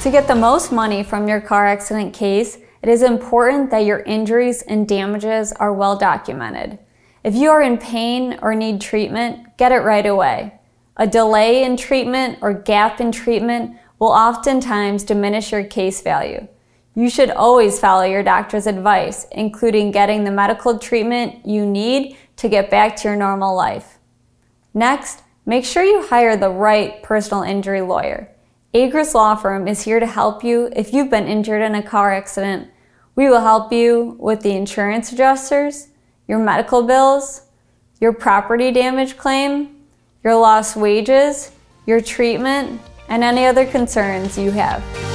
To get the most money from your car accident case, it is important that your injuries and damages are well documented. If you are in pain or need treatment, get it right away. A delay in treatment or gap in treatment will oftentimes diminish your case value. You should always follow your doctor's advice, including getting the medical treatment you need to get back to your normal life. Next, make sure you hire the right personal injury lawyer. Agruss Law Firm is here to help you if you've been injured in a car accident. We will help you with the insurance adjusters, your medical bills, your property damage claim, your lost wages, your treatment, and any other concerns you have.